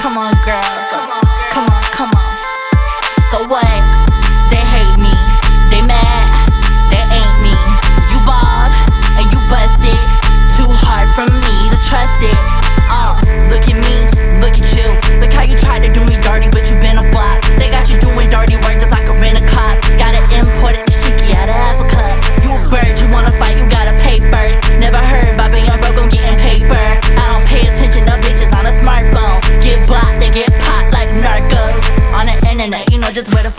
Come on, girl.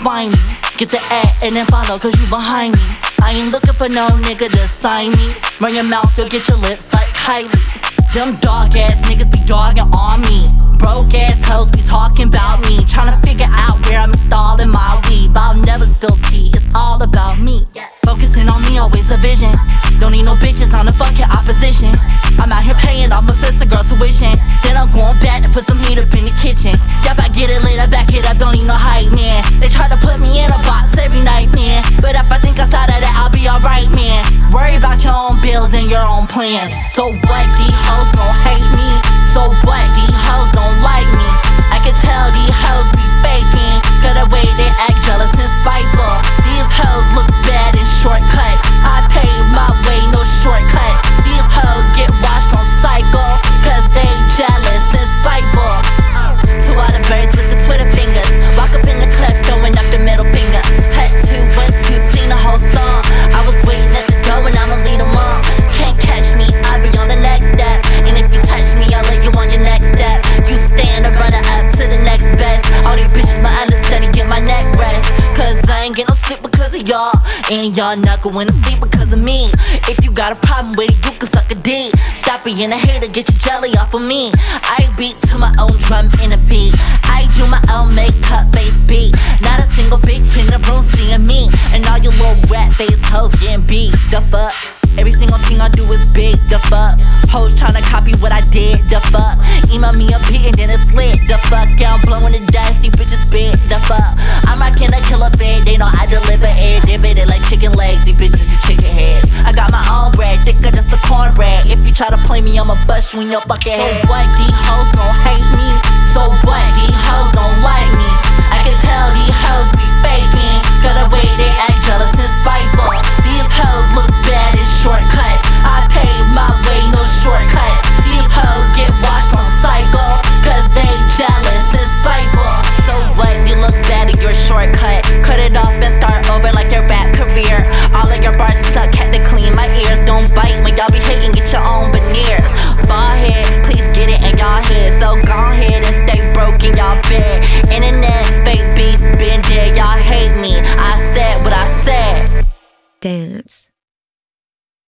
find me. Get the ad and then follow, cause you behind me. I ain't looking for no nigga to sign me. Run your mouth, you'll get your lips like Kylie. Them dog ass niggas be dogging on me. Broke ass hoes be talking plan. So what? These hoes gon' hate me. So what? Because of y'all. And y'all not going to sleep because of me. If you got a problem with it, you can suck a dick. Stop being a hater, get your jelly off of me. I beat to my own drum in a beat. I do my own makeup, face beat. Not a single bitch in the room seeing me. And all you little rat face hoes getting beat. The fuck? Every single thing I do is big, the fuck. Hoes tryna copy what I did, the fuck. Email me a beat and then it's I'm rocking a killer fed, they know I deliver it. It like chicken legs, these bitches is chicken heads. I got my own bread, thicker than the cornbread. If you try to play me, I'ma bust you in your fucking head. So what? These hoes gon' hate me. So what? These hoes gon' like me. I can tell